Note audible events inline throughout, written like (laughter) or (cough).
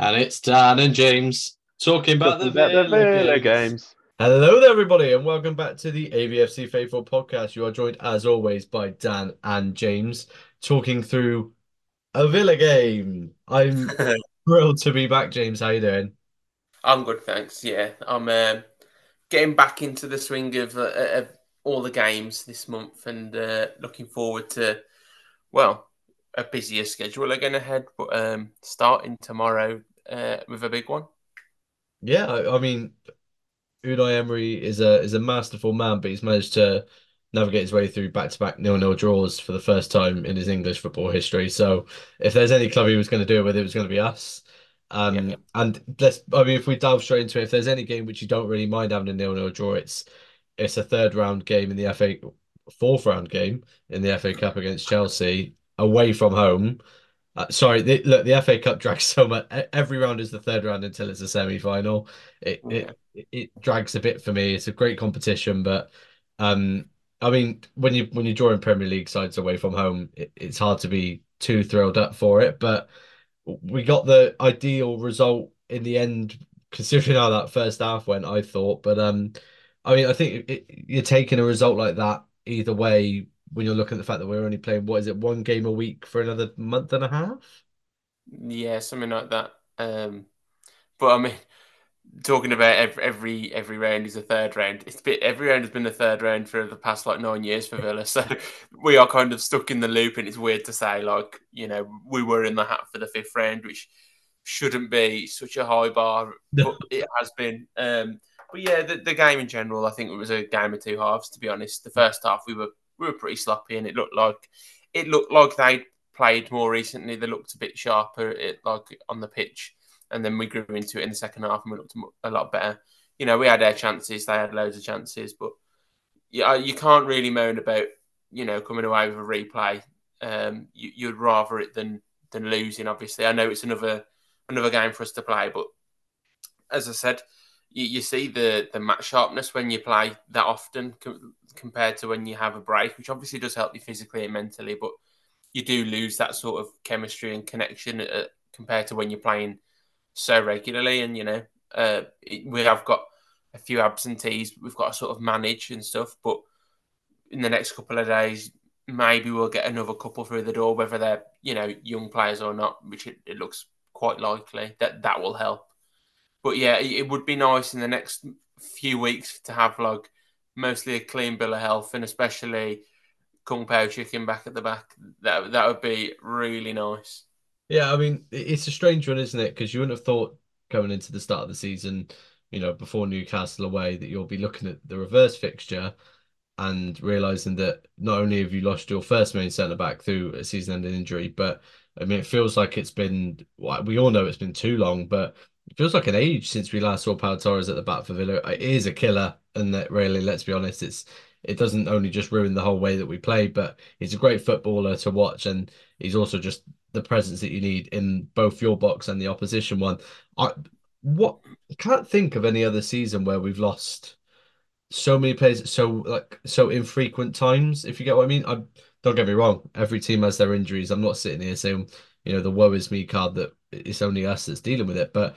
And it's Dan and James talking about the About the Villa Villa games. games. Hello there, everybody, and welcome back to the AVFC Faithful podcast. You are joined, as always, by Dan and James, talking through a Villa game. I'm (laughs) thrilled to be back, James. How are you doing? I'm good, thanks. Yeah, I'm um getting back into the swing of, uh, of all the games this month, and uh, looking forward to well a busier schedule again ahead. But um, starting tomorrow uh, with a big one. Yeah, I, I mean, Unai Emery is a is a masterful man, but he's managed to navigate his way through back-to-back nil-nil draws for the first time in his English football history. So, if there's any club he was going to do it with, it was going to be us. Um, Yeah. and let's, I mean, if we delve straight into it, if there's any game which you don't really mind having a nil-nil draw, it's it's a third round game in the FA, fourth round game in the FA Cup against Chelsea away from home. Uh, sorry, the, look, the FA Cup drags so much. Every round is the third round until it's a semi-final. It Yeah. it it drags a bit for me. It's a great competition, but um, I mean, when you when you're drawing Premier League sides away from home, it, it's hard to be too thrilled up for it. But we got the ideal result in the end, considering how that first half went. I thought, but um, I mean, I think it, you're taking a result like that either way when you're looking at the fact that we're only playing what is it one game a week for another month and a half. Yeah, something like that. Um, but I mean, talking about every, every every round is a third round. It's bit every round has been the third round for the past like nine years for Villa. (laughs) So we are kind of stuck in the loop, and it's weird to say like you know we were in the hat for the fifth round, which shouldn't be such a high bar, but it has been. Um, but yeah, the, the game in general, I think it was a game of two halves. To be honest, the first half we were we were pretty sloppy, and it looked like it looked like they played more recently. They looked a bit sharper, it like on the pitch, and then we grew into it in the second half, and we looked a lot better. You know, we had our chances; they had loads of chances, but yeah, you can't really moan about you know coming away with a replay. Um, you, you'd rather it than than losing. Obviously, I know it's another another game for us to play, but as I said, you, you see the the match sharpness when you play that often compared to when you have a break, which obviously does help you physically and mentally, but you do lose that sort of chemistry and connection uh, compared to when you're playing so regularly. And you know, uh, we have got a few absentees we've got to sort of manage and stuff, but in the next couple of days, maybe we'll get another couple through the door, whether they're you know young players or not, which it, it looks quite likely that that will help. But yeah, it, it would be nice in the next few weeks to have like mostly a clean bill of health, and especially Kung Pao chicken back at the back. That that would be really nice. Yeah, I mean, it's a strange one, isn't it? Because you wouldn't have thought coming into the start of the season, you know, before Newcastle away, that you'll be looking at the reverse fixture and realizing that not only have you lost your first main centre back through a season-ending injury, but I mean, it feels like it's been, we all know it's been too long, but feels like an age since we last saw Pau Torres at the back for Villa. It is a killer, and that really, let's be honest, it's it doesn't only just ruin the whole way that we play, but he's a great footballer to watch, and he's also just the presence that you need in both your box and the opposition one. I what I can't think of any other season where we've lost so many players so like so infrequent times, if you get what I mean. I don't get me wrong, every team has their injuries. I'm not sitting here saying, you know, the woe is me card that it's only us that's dealing with it, but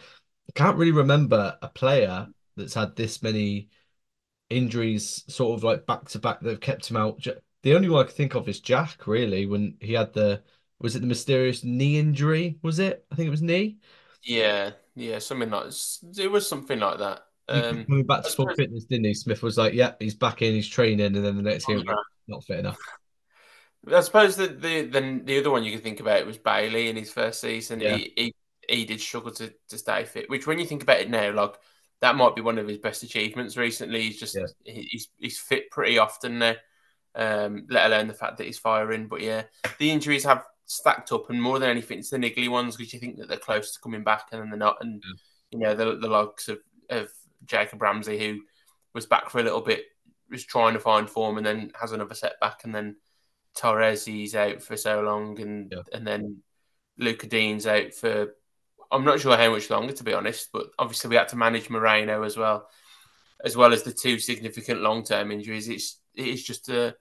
I can't really remember a player that's had this many injuries sort of like back to back that have kept him out. The only one I can think of is Jack, really, when he had the was it the mysterious knee injury? Was it? I think it was knee. Yeah, yeah, something like it was something like that. Um, coming back to full fitness, didn't he? Smith was like, "Yeah, he's back in, he's training," and then the next game, not fit enough. I suppose that the then the other one you could think about was Bailey in his first season. Yeah. He, he he did struggle to, to stay fit. Which, when you think about it now, like that might be one of his best achievements recently. He's just Yeah. he's he's fit pretty often now. Um, let alone the fact that he's firing. But yeah, the injuries have stacked up, and more than anything, it's the niggly ones because you think that they're close to coming back, and then they're not. And Yeah. you know the the likes of of Jacob Ramsey, who was back for a little bit, was trying to find form, and then has another setback, and then Torres he's out for so long, and Yeah. and then Lucas Digne's out for I'm not sure how much longer to be honest, but obviously we had to manage Moreno as well, as well as the two significant long term injuries. It's it is just a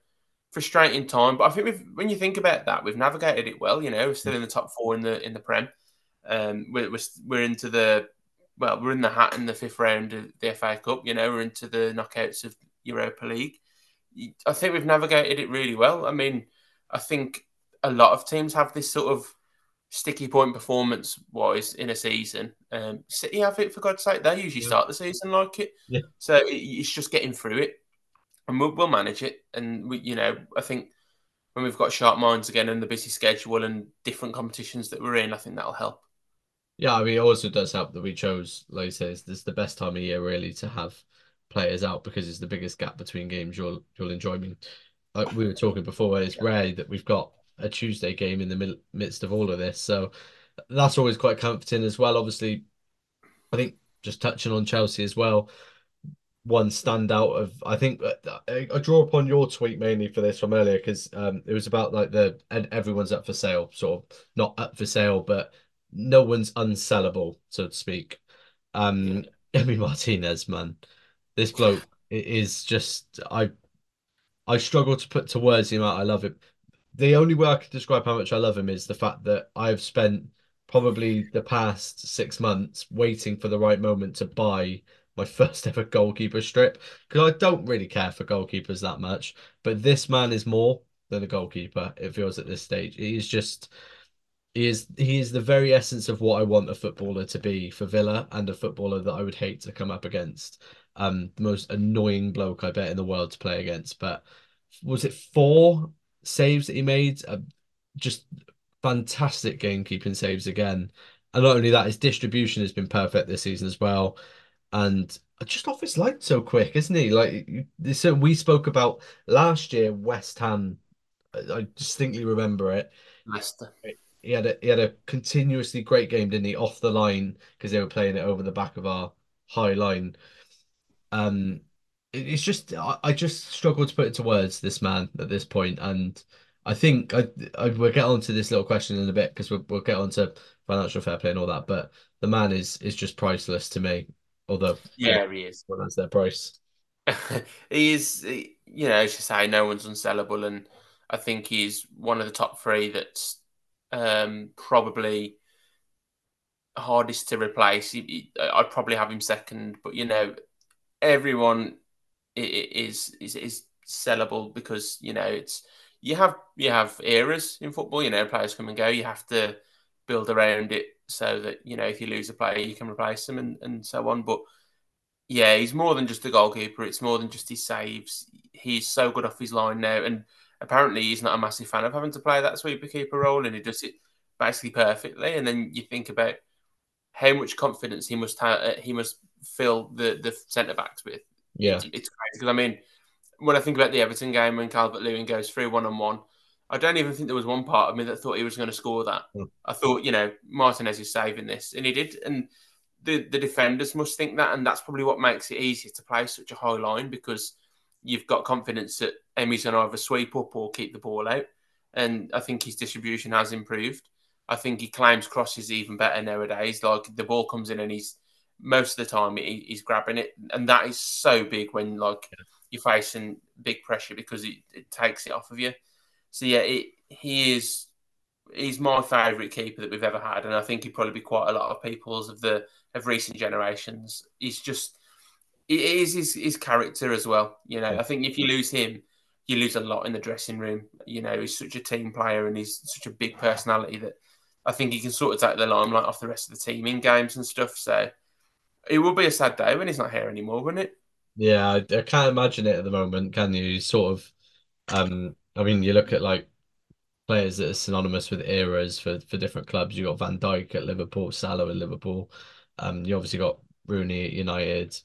frustrating time, but I think when you think about that, we've navigated it well. You know, we're still in the top four in the in the Prem. Um, we're, we're we're into the well, we're in the hat in the fifth round of the FA Cup. You know, we're into the knockouts of Europa League. I think we've navigated it really well. I mean, I think a lot of teams have this sort of sticky point performance wise in a season. Um, City have it for God's sake. They usually yeah. start the season like it. Yeah. So it, it's just getting through it, and we'll, we'll manage it. And we, you know, I think when we've got sharp minds again and the busy schedule and different competitions that we're in, I think that'll help. Yeah, I mean, it also does help that we chose, like you say, this the best time of year really to have players out because it's the biggest gap between games you'll you'll enjoy. I mean, like we were talking before, it's rare that we've got a Tuesday game in the midst of all of this, so that's always quite comforting as well. Obviously, I think just touching on Chelsea as well, one standout of I think uh, I, I draw upon your tweet mainly for this from earlier because um, it was about like the and everyone's up for sale, sort of not up for sale, but no one's unsellable, so to speak. Um, (laughs) Emi Martinez, man, this bloke is just I I struggle to put to words the amount I love him. The only way I can describe how much I love him is the fact that I've spent probably the past six months waiting for the right moment to buy my (laughs) first ever goalkeeper strip because I don't really care for goalkeepers that much, but this man is more than a goalkeeper. It feels at this stage. He is just he is he is the very essence of what I want a footballer to be for Villa and a footballer that I would hate to come up against. Um, the most annoying bloke I bet in the world to play against. But was it four saves that he made? Uh, just fantastic game keeping saves again. And not only that, his distribution has been perfect this season as well. And just off his line so quick, isn't he? Like so we spoke about last year, West Ham. I distinctly remember it. Leicester he had a he had a continuously great game, didn't he? Off the line because they were playing it over the back of our high line. Um, it's just I, I just struggle to put it to words. This man at this point, and I think I, I we'll get onto this little question in a bit because we'll we'll get onto financial fair play and all that. But the man is is just priceless to me. Although yeah, he is. Well, that's their price. (laughs) he is, you know, as you say, no one's unsellable, and I think he's one of the top three that's um, probably hardest to replace. I'd probably have him second, but you know, everyone is is is sellable because you know it's you have you have eras in football. You know, players come and go. You have to build around it so that you know if you lose a player, you can replace them and and so on. But yeah, he's more than just a goalkeeper. It's more than just his saves. He's so good off his line now, and apparently he's not a massive fan of having to play that sweeper keeper role, and he does it basically perfectly. And then you think about how much confidence he must have, he must fill the the centre backs with. Yeah, it's, it's crazy because I mean, when I think about the Everton game when Calvert Lewin goes through one on one. I don't even think there was one part of me that thought he was going to score that. Mm. I thought, you know, Martinez is saving this, and he did. And the the defenders must think that, and that's probably what makes it easier to play such a high line because you've got confidence that Emi's going to either sweep up or keep the ball out. And I think his distribution has improved. I think he claims crosses even better nowadays. Like the ball comes in and he's most of the time he, he's grabbing it, and that is so big when like you're facing big pressure because it, it takes it off of you. So yeah, it, he is he's my favourite keeper that we've ever had, and I think he'd probably be quite a lot of people's of the of recent generations. He's just it is his, his character as well. You know, yeah. I think if you lose him, you lose a lot in the dressing room. You know, he's such a team player and he's such a big personality that I think he can sort of take the limelight off the rest of the team in games and stuff. So it will be a sad day when he's not here anymore, wouldn't it? Yeah, I, I can't imagine it at the moment, can you? sort of, um, I mean, you look at like players that are synonymous with eras for for different clubs. You got Van Dijk at Liverpool, Salah at Liverpool. Um, you obviously got Rooney at United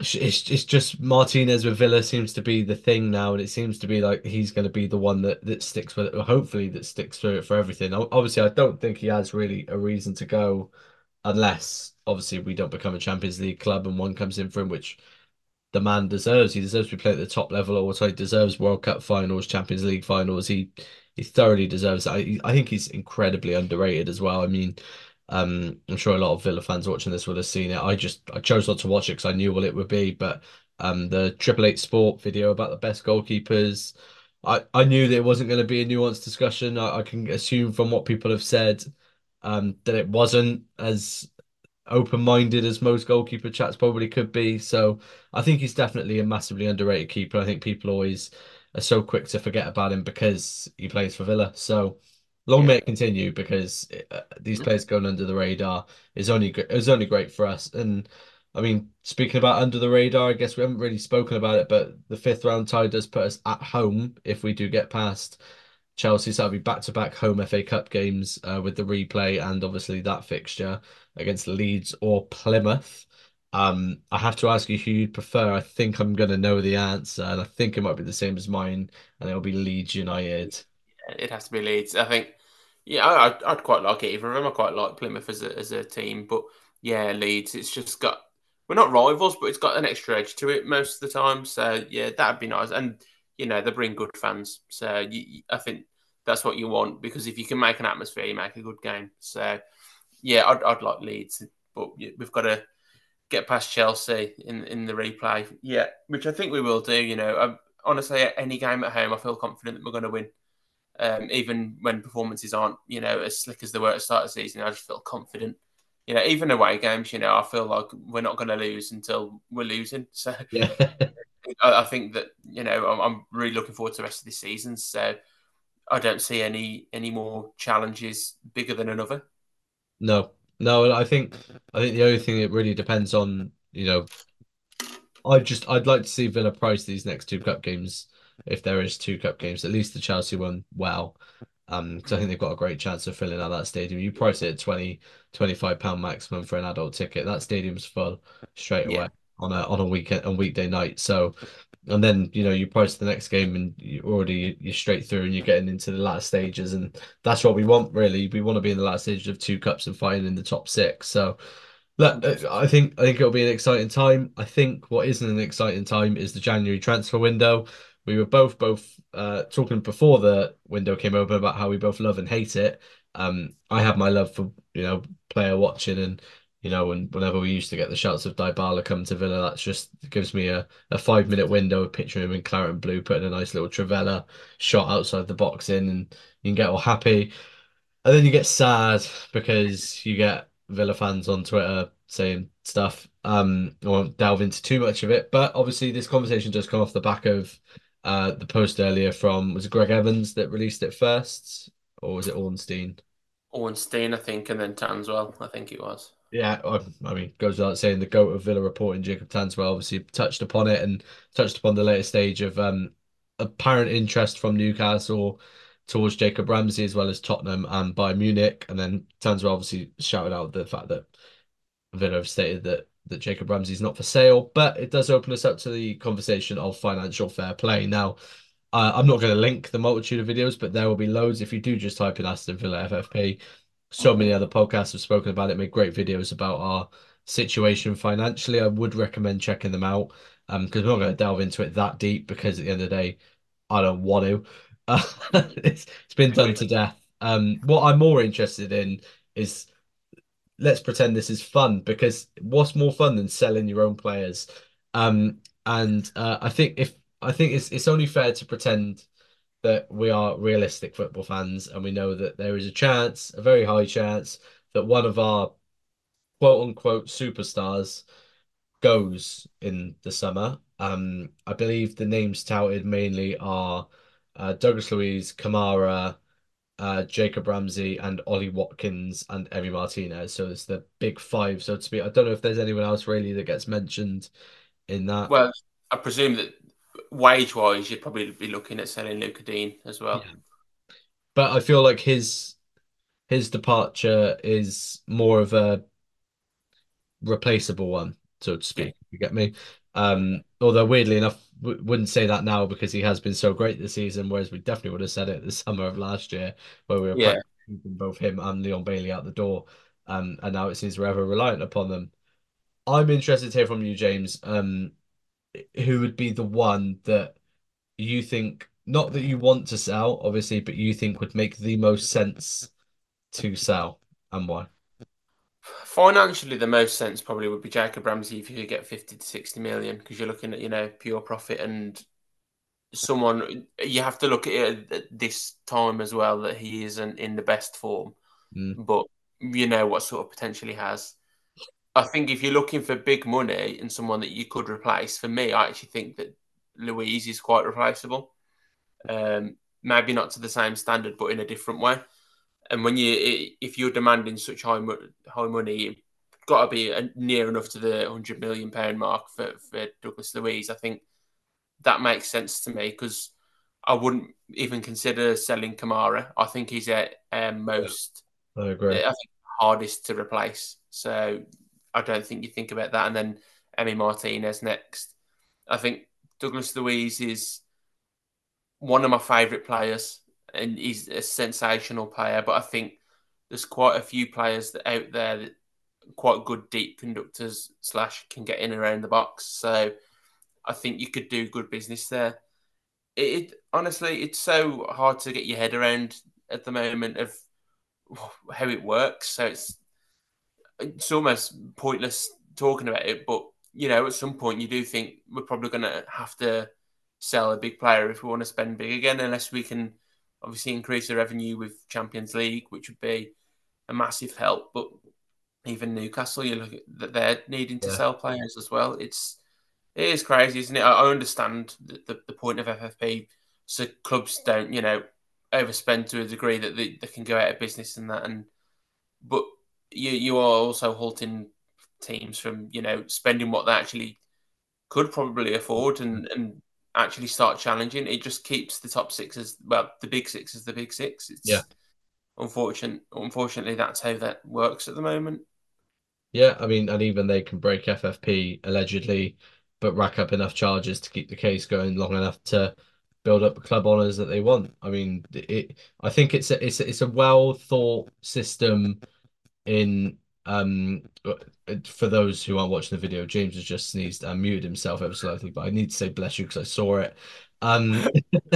it's it's just Martinez with Villa seems to be the thing now, and it seems to be like he's going to be the one that that sticks with it. Hopefully, that sticks through it for everything. Obviously, I don't think he has really a reason to go, unless obviously we don't become a Champions League club and one comes in for him, which the man deserves. He deserves to be playing at the top level, or what he deserves World Cup finals, Champions League finals. He he thoroughly deserves that. I, I think he's incredibly underrated as well. I mean, um, I'm sure a lot of Villa fans watching this will have seen it. I just I chose not to watch it because I knew what it would be. But um, the Triple Eight Sport video about the best goalkeepers, I, I knew that it wasn't going to be a nuanced discussion. I, I, can assume from what people have said Um, that it wasn't as open-minded as most goalkeeper chats probably could be. So I think he's definitely a massively underrated keeper. I think people always are so quick to forget about him because he plays for Villa. So long yeah. may it continue because uh, these players going under the radar is only is only great for us. And I mean, speaking about under the radar, I guess we haven't really spoken about it, but the fifth round tie does put us at home if we do get past Chelsea. So that'll be back to back home FA Cup games uh, with the replay and obviously that fixture against Leeds or Plymouth. Um, I have to ask you who you'd prefer. I think I'm going to know the answer, and I think it might be the same as mine, and it'll be Leeds United. Yeah, It has to be Leeds. I think, yeah, I'd, I'd quite like it either of them. I quite like Plymouth as a, as a team, but yeah, Leeds, it's just got, we're not rivals, but it's got an extra edge to it most of the time. So yeah, that'd be nice. And, you know, they bring good fans. So you, I think that's what you want because if you can make an atmosphere, you make a good game. So yeah, I'd, I'd like Leeds, but we've got to get past Chelsea in in the replay. Yeah, which I think we will do. You know, I, honestly, any game at home, I feel confident that we're going to win. Um, even when performances aren't, you know, as slick as they were at the start of the season, I just feel confident. You know, even away games, you know, I feel like we're not going to lose until we're losing. So, yeah. (laughs) I, I, think that you know, I'm, I'm really looking forward to the rest of this season. So, I don't see any any more challenges bigger than another. No, no. I think I think the only thing it really depends on, you know, I just I'd like to see Villa price these next two cup games if there is two cup games, at least the Chelsea one well. Um, because I think they've got a great chance of filling out that stadium. You price it at 20, 25 pound maximum for an adult ticket. That stadium's full straight away yeah. On a on a weekend on weekday night. So and then you know you price the next game and you already you're straight through and you're getting into the last stages. And that's what we want really. We want to be in the last stages of two cups and fighting in the top six. So look, I think I think it'll be an exciting time. I think what isn't an exciting time is the January transfer window. We were both both uh, talking before the window came open about how we both love and hate it. Um I have my love for you know player watching and you know, and whenever we used to get the shouts of Dybala come to Villa, that's just gives me a, a five minute window of picturing him in claret and blue, putting a nice little trivela shot outside the box in, and you can get all happy. And then you get sad because you get Villa fans on Twitter saying stuff. Um, I won't delve into too much of it, but obviously this conversation does come off the back of uh the post earlier from was it Gregg Evans that released it first, or was it Ornstein? Ornstein, I think, and then Tanswell, I think it was. Yeah, I, mean, goes without saying the goat of Villa reporting, Jacob Tanswell, obviously touched upon it and touched upon the later stage of um, apparent interest from Newcastle towards Jacob Ramsey as well as Tottenham and Bayern Munich. And then Tanswell obviously shouted out the fact that Villa have stated that that Jacob Ramsey is not for sale, but it does open us up to the conversation of financial fair play. Now, uh, I'm not going to link the multitude of videos, but there will be loads. If you do just type in Aston Villa FFP, so many other podcasts have spoken about it, made great videos about our situation financially. I would recommend checking them out um because we're not going to delve into it that deep because at the end of the day, I don't want to. Uh, (laughs) it's, it's been done to death. Um, what I'm more interested in is let's pretend this is fun because what's more fun than selling your own players? Um, and uh, I think if I think it's it's only fair to pretend that we are realistic football fans and we know that there is a chance, a very high chance, that one of our quote unquote superstars goes in the summer. Um, I believe the names touted mainly are uh, Douglas Luiz, Kamara, uh, Jacob Ramsey, and Ollie Watkins and Emi Martinez. So it's the big five, so to speak. I don't know if there's anyone else really that gets mentioned in that. Well, I presume that wage wise, you'd probably be looking at selling Lucas Digne as well. Yeah. But I feel like his his departure is more of a replaceable one, so to speak. Yeah. You get me? Um, although weirdly enough, w- wouldn't say that now because he has been so great this season. Whereas we definitely would have said it the (laughs) summer of last year, where we were yeah. both him and Leon Bailey out the door. Um, and now it seems we're ever reliant upon them. I'm interested to hear from you, James. Um, who would be the one that you think not that you want to sell, obviously, but you think would make the most sense to sell and why? Financially, the most sense probably would be Jacob Ramsey if you could get 50 to 60 million because you're looking at, you know, pure profit and someone you have to look at it at this time as well that he isn't in the best form. Mm. But you know what sort of potential he has. I think if you're looking for big money and someone that you could replace, for me, I actually think that Luiz is quite replaceable. Um, maybe not to the same standard, but in a different way. And when you, if you're demanding such high high money, you've got to be near enough to the hundred million pound mark for for Douglas Luiz. I think that makes sense to me because I wouldn't even consider selling Kamara. I think he's at um, most. I agree. I think hardest to replace. So I don't think you think about that. And then Emi Martinez next. I think Douglas Luiz is one of my favourite players, and he's a sensational player. But I think there's quite a few players that out there that quite good deep conductors slash can get in around the box. So I think you could do good business there. It, it honestly, it's so hard to get your head around at the moment of (sighs) how it works. So it's it's almost pointless talking about it. But you know, at some point, you do think we're probably going to have to sell a big player if we want to spend big again, unless we can obviously increase the revenue with Champions League, which would be a massive help. But even Newcastle, you look at that they're needing to yeah. sell players as well. It's it is crazy, isn't it? I, understand the, the, the, point of FFP, so clubs don't you know overspend to a degree that they, they can go out of business and that, and but you you are also halting teams from you know spending what they actually could probably afford and and actually start challenging. It just keeps the top six as well, the big six as the big six. It's yeah. Unfortunate, unfortunately, that's how that works at the moment. Yeah, I mean, and even they can break FFP allegedly, but rack up enough charges to keep the case going long enough to build up the club honors that they want. I mean, it. I think it's a it's a, it's a well thought system. In um, for those who aren't watching the video, James has just sneezed and muted himself ever slightly, but I need to say bless you because I saw it. Um,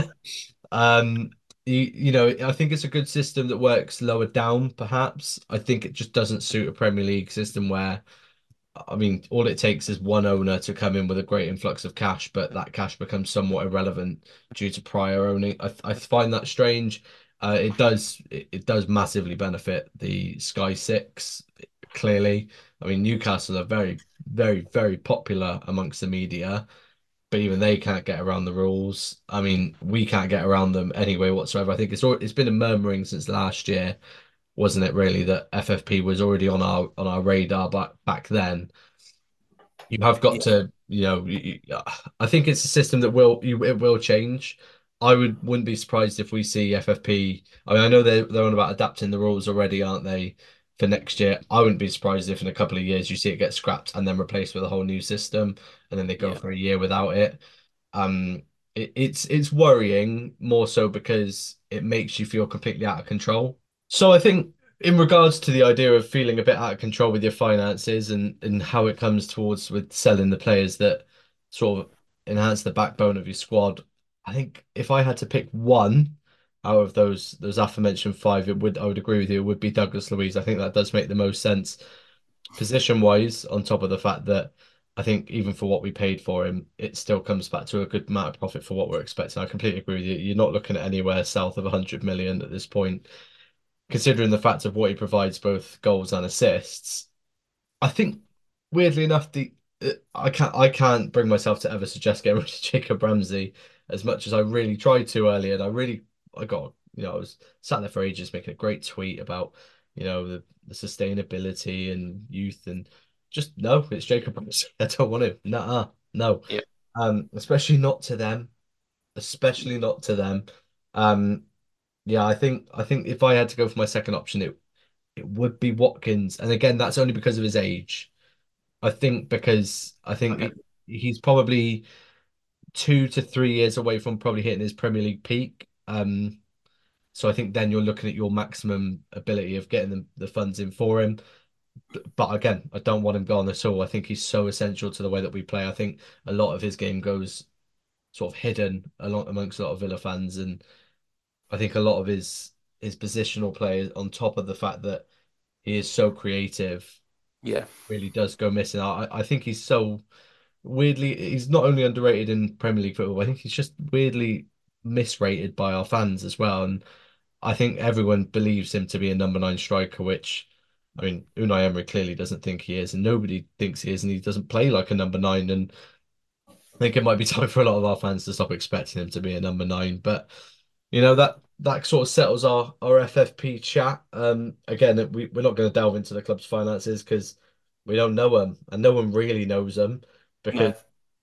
(laughs) um, you, you know, I think it's a good system that works lower down, perhaps. I think it just doesn't suit a Premier League system where I mean, all it takes is one owner to come in with a great influx of cash, but that cash becomes somewhat irrelevant due to prior owning. I, I find that strange. Uh, it does it, it does massively benefit the Sky Six. Clearly, I mean Newcastle are very very very popular amongst the media, but even they can't get around the rules. I mean, we can't get around them anyway whatsoever. I think it's it's been a murmuring since last year wasn't it really that FFP was already on our on our radar back back then. You have got yeah. to, you know, I think it's a system that will you, it will change. I would wouldn't be surprised if we see FFP. I mean, I know they're they're on about adapting the rules already, aren't they? For next year, I wouldn't be surprised if in a couple of years you see it get scrapped and then replaced with a whole new system, and then they go yeah. for a year without it. Um, it, it's it's worrying more so because it makes you feel completely out of control so I think in regards to the idea of feeling a bit out of control with your finances and and how it comes towards with selling the players that sort of enhance the backbone of your squad, I think if I had to pick one out of those those aforementioned five, it would I would agree with you, it would be Douglas Luiz. I think that does make the most sense position wise, on top of the fact that I think even for what we paid for him, it still comes back to a good amount of profit for what we're expecting. I completely agree with you. You're not looking at anywhere south of 100 million at this point considering the fact of what he provides both goals and assists. I think weirdly enough, the uh, I can't I can't bring myself to ever suggest getting rid of (laughs) Jacob Ramsey as much as I really tried to earlier. And I really I got you know I was sat there for ages making a great tweet about you know the, the sustainability and youth and just no, it's Jacob. (laughs) I don't want him. Nah, no. Yeah. Um, especially not to them, especially not to them. Um, yeah, I think I think if I had to go for my second option, it it would be Watkins, and again, that's only because of his age. I think because I think okay. he's probably two to three years away from probably hitting his Premier League peak. Um, so I think then you're looking at your maximum ability of getting the, the funds in for him. But, again, I don't want him gone at all. I think he's so essential to the way that we play. I think a lot of his game goes sort of hidden along amongst a lot of Villa fans, and I think a lot of his his positional play on top of the fact that he is so creative. Yeah, really does go missing. I I think he's so weirdly he's not only underrated in Premier League football. I think he's just weirdly misrated by our fans as well. And I think everyone believes him to be a number nine striker, which I mean, Unai Emery clearly doesn't think he is, and nobody thinks he is, and he doesn't play like a number nine. And I think it might be (laughs) time for a lot of our fans to stop expecting him to be a number nine. But you know that that sort of settles our our FFP chat. Um, again, we we're not going to delve into the club's finances because we don't know them, and no one really knows them because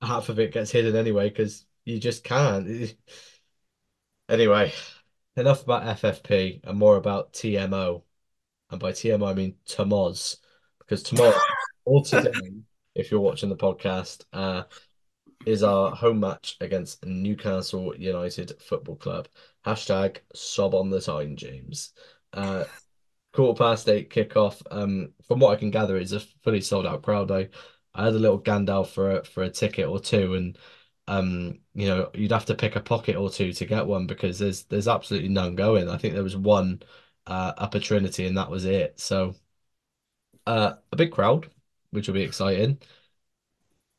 no. half of it gets hidden anyway because you just can't. Anyway, enough about FFP and more about TMO. And by TMO, I mean Tomoz, because tomorrow or (laughs) today, if you're watching the podcast, uh, is our home match against Newcastle United Football Club. Hashtag sob on the time, James. Uh, quarter past eight kickoff. Um, from what I can gather, it's a fully sold out crowd. I, I had a little Gandalf for a, for a ticket or two, and um, you know, you'd have to pick a pocket or two to get one because there's there's absolutely none going. I think there was one uh, Upper Trinity, and that was it. So, uh, a big crowd, which will be exciting.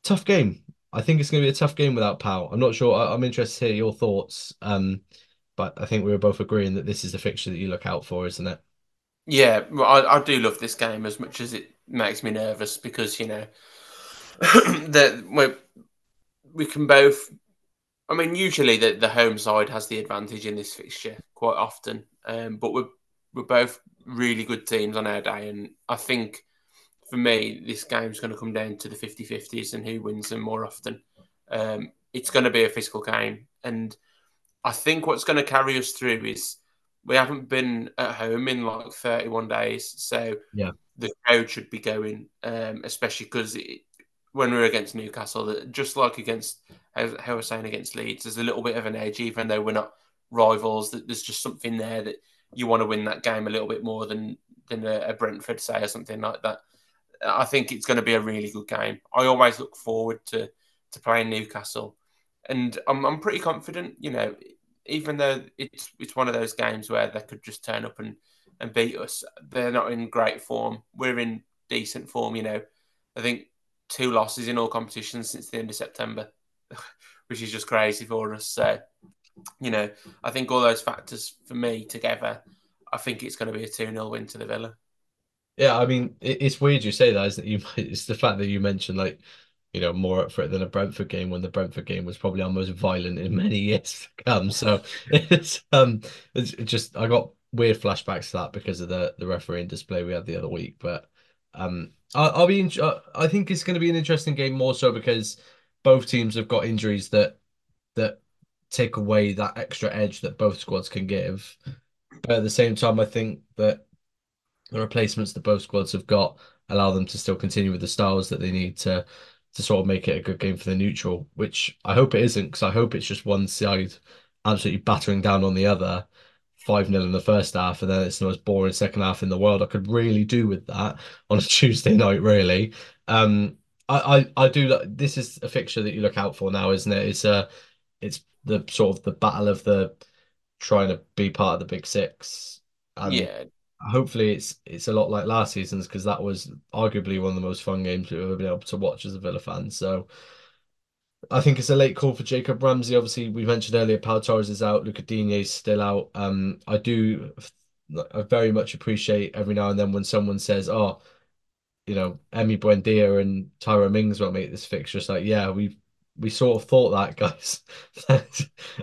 Tough game. I think it's going to be a tough game without Pau. I'm not sure. I, am interested to hear your thoughts. Um, but I think we were both agreeing that this is the fixture that you look out for, isn't it? Yeah, I, I do love this game as much as it makes me nervous because you know (clears throat) that we we can both. I mean, usually the, the home side has the advantage in this fixture quite often, um, but we're we're both really good teams on our day, and I think for me this game's going to come down to the 50-50s and who wins them more often. Um, it's going to be a physical game, and I think what's going to carry us through is we haven't been at home in like 31 days, so yeah, the crowd should be going, um, especially because when we are against Newcastle, that just like against how, how I was saying against Leeds, there's a little bit of an edge, even though we're not rivals. That there's just something there that you want to win that game a little bit more than than a, a Brentford say or something like that. I think it's going to be a really good game. I always look forward to to playing Newcastle, and I'm I'm pretty confident. You know, even though it's it's one of those games where they could just turn up and and beat us, they're not in great form. We're in decent form. You know, I think two losses in all competitions since the end of September, (laughs) which is just crazy for us. So, you know, I think all those factors for me together, I think it's going to be a 2 0 win to the Villa. Yeah, I mean, it's weird you say that, isn't it? You, it's the fact that you mentioned, like, you know, more up for it than a Brentford game when the Brentford game was probably our most violent in many years to come. So (laughs) it's um, it's just I got weird flashbacks to that because of the the refereeing display we had the other week. But um, I, will be. I think it's going to be an interesting game more so because both teams have got injuries that that take away that extra edge that both squads can give. But at the same time, I think that the replacements that both squads have got allow them to still continue with the styles that they need to to sort of make it a good game for the neutral. Which I hope it isn't, because I hope it's just one side absolutely battering down on the other 5 0 in the first half, and then it's the most boring second half in the world. I could really do with that on a (laughs) Tuesday night, really. Um, I, I, I do. This is a fixture that you look out for now, isn't it? It's a, uh, it's the sort of the battle of the trying to be part of the big six. And yeah. Hopefully, it's it's a lot like last season's because that was arguably one of the most fun games we've ever been able to watch as a Villa fan. So, I think it's a late call for Jacob Ramsey. Obviously, we mentioned earlier, Pau Torres is out, Lucas Digne is still out. Um, I do, I very much appreciate every now and then when someone says, "Oh, you know, Emi Buendia and Tyra Mings won't make this fixture." It's like, yeah, we we sort of thought that, (laughs) guys.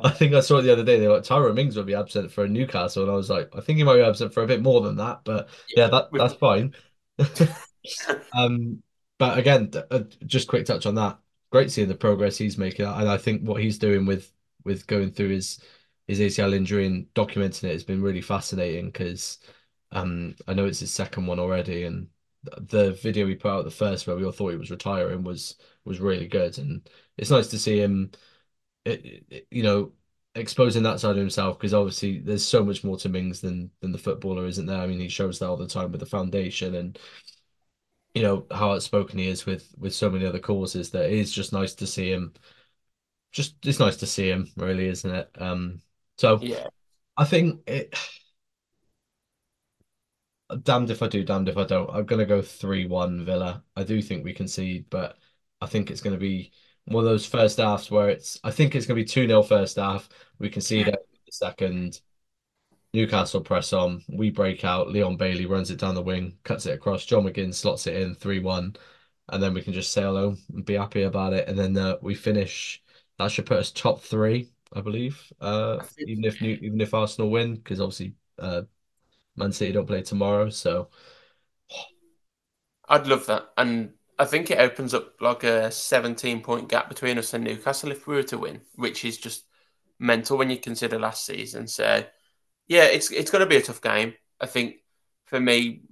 I think I saw it the other day. They were like, Tyra Mings will be absent for a Newcastle, and I was like, I think he might be absent for a bit more than that, but yeah, yeah that that's fine. (laughs) (laughs) um, but again, uh, just quick touch on that great seeing the progress he's making, and I think what he's doing with with going through his his ACL injury and documenting it has been really fascinating because um, I know it's his second one already, and the video we put out the first where we all thought he was retiring was was really good, and it's nice to see him, it, it, you know, exposing that side of himself because obviously there's so much more to Mings than than the footballer, isn't there? I mean, he shows that all the time with the foundation and you know how outspoken he is with with so many other causes that it is just nice to see him just it's nice to see him really isn't it? Um so yeah. I think it damned if i do damned if i don't. I'm gonna go 3-1 villa. I do think we concede but i think it's gonna be one of those first halves where it's i think it's gonna be 2-0 first half. We concede it the second Newcastle press on. We break out. Leon Bailey runs it down the wing, cuts it across. John McGinn slots it in 3 1. And then we can just sail home and be happy about it. And then uh, we finish. That should put us top three, I believe. Uh, even if New, even if Arsenal win, because obviously uh, Man City don't play tomorrow. So I'd love that. And I think it opens up like a 17 point gap between us and Newcastle if we were to win, which is just mental when you consider last season. So yeah, it's it's going to be a tough game. I think for me,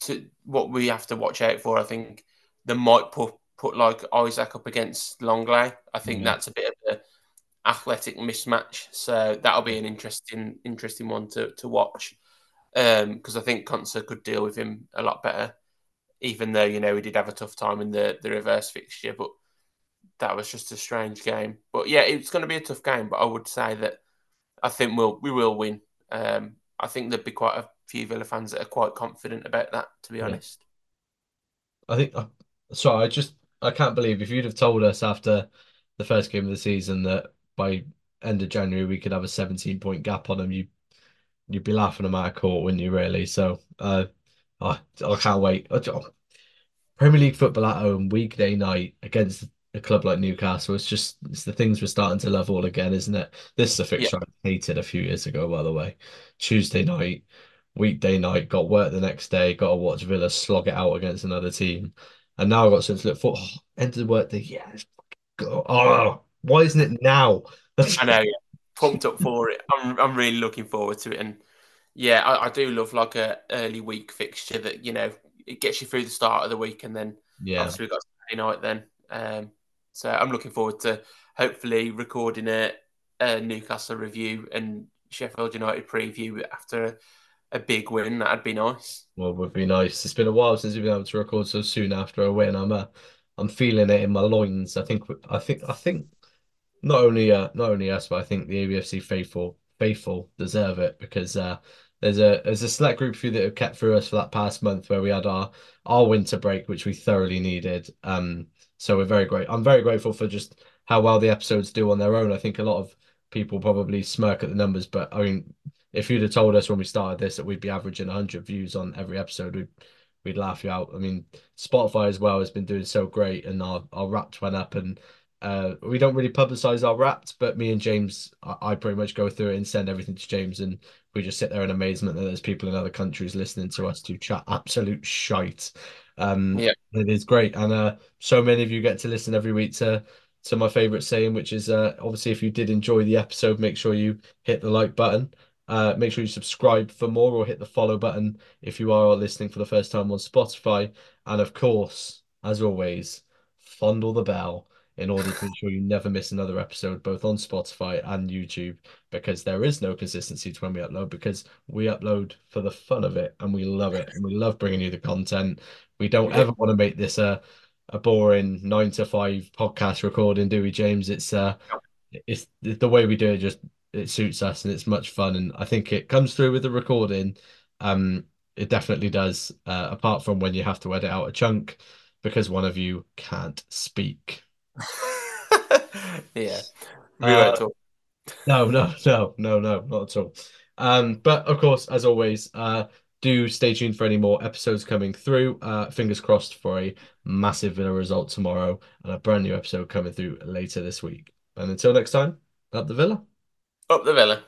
to what we have to watch out for, I think they might put put like Isak up against Lenglet. I think mm. that's a bit of an athletic mismatch. So that'll be an interesting interesting one to to watch because um, I think Konsa could deal with him a lot better. Even though you know he did have a tough time in the the reverse fixture, but that was just a strange game. But yeah, it's going to be a tough game. But I would say that I think we'll we will win. Um, I think there'd be quite a few Villa fans that are quite confident about that. To be yeah. honest, I think. Uh, sorry, I just I can't believe if you'd have told us after the first game of the season that by end of January we could have a 17 point gap on them, you you'd be laughing them out of court, wouldn't you? Really? So, uh, I I can't wait. Premier League football at home, weekday night against a club like Newcastle. It's just it's the things we're starting to love all again, isn't it? This is a fixture yeah. I hated a few years ago, by the way. Tuesday night, weekday night, got work the next day, got to watch Villa slog it out against another team. And now I've got something to look for. Oh, (gasps) end of the work day. Yeah. Oh, why isn't it now? I know, yeah. Pumped up for it. I'm I'm really looking forward to it. And yeah, I, I do love like a early week fixture that, you know, it gets you through the start of the week and then yeah. obviously we've got Saturday night then. Um, so I'm looking forward to hopefully recording a, a Newcastle review and Sheffield United preview after a, a, big win. That'd be nice. Well, would be nice. It's been a while since we've been able to record so soon after a win. I'm uh, I'm feeling it in my loins. I think I think I think not only uh, not only us, but I think the AVFC faithful faithful deserve it because uh, there's a there's a select group of you that have kept through us for that past month where we had our our winter break, which we thoroughly needed. Um, so we're very great. I'm very grateful for just how well the episodes do on their own. I think a lot of people probably smirk at the numbers, but I mean, if you'd have told us when we started this that we'd be averaging 100 views on every episode, we'd we'd laugh you out. I mean, Spotify as well has been doing so great, and our our Wrapped went up, and uh, we don't really publicize our Wrapped, but me and James, I, I, pretty much go through it and send everything to James, and we just sit there in amazement that there's people in other countries listening to us to chat absolute shite. Um, yeah, it is great, and uh, so many of you get to listen every week to to my favorite saying, which is uh, obviously if you did enjoy the episode, make sure you hit the like button. Uh, make sure you subscribe for more or hit the follow button if you are listening for the first time on Spotify. And of course, as always, fondle the bell in order to ensure you never miss another episode, both on Spotify and YouTube, because there is no consistency to when we upload, because we upload for the fun of it and we love it and we love bringing you the content. We don't ever want to make this a a boring nine to five podcast recording, do we, James? It's uh, it's the way we do it. Just it suits us and it's much fun, and I think it comes through with the recording. Um, it definitely does. Uh, apart from when you have to edit out a chunk because one of you can't speak. (laughs) yeah. (laughs) Uh, no, no, no, no, no, not at all. Um, but of course, as always, uh, do stay tuned for any more episodes coming through. Uh, fingers crossed for a massive Villa result tomorrow and a brand new episode coming through later this week. And until next time, up the Villa. Up the Villa.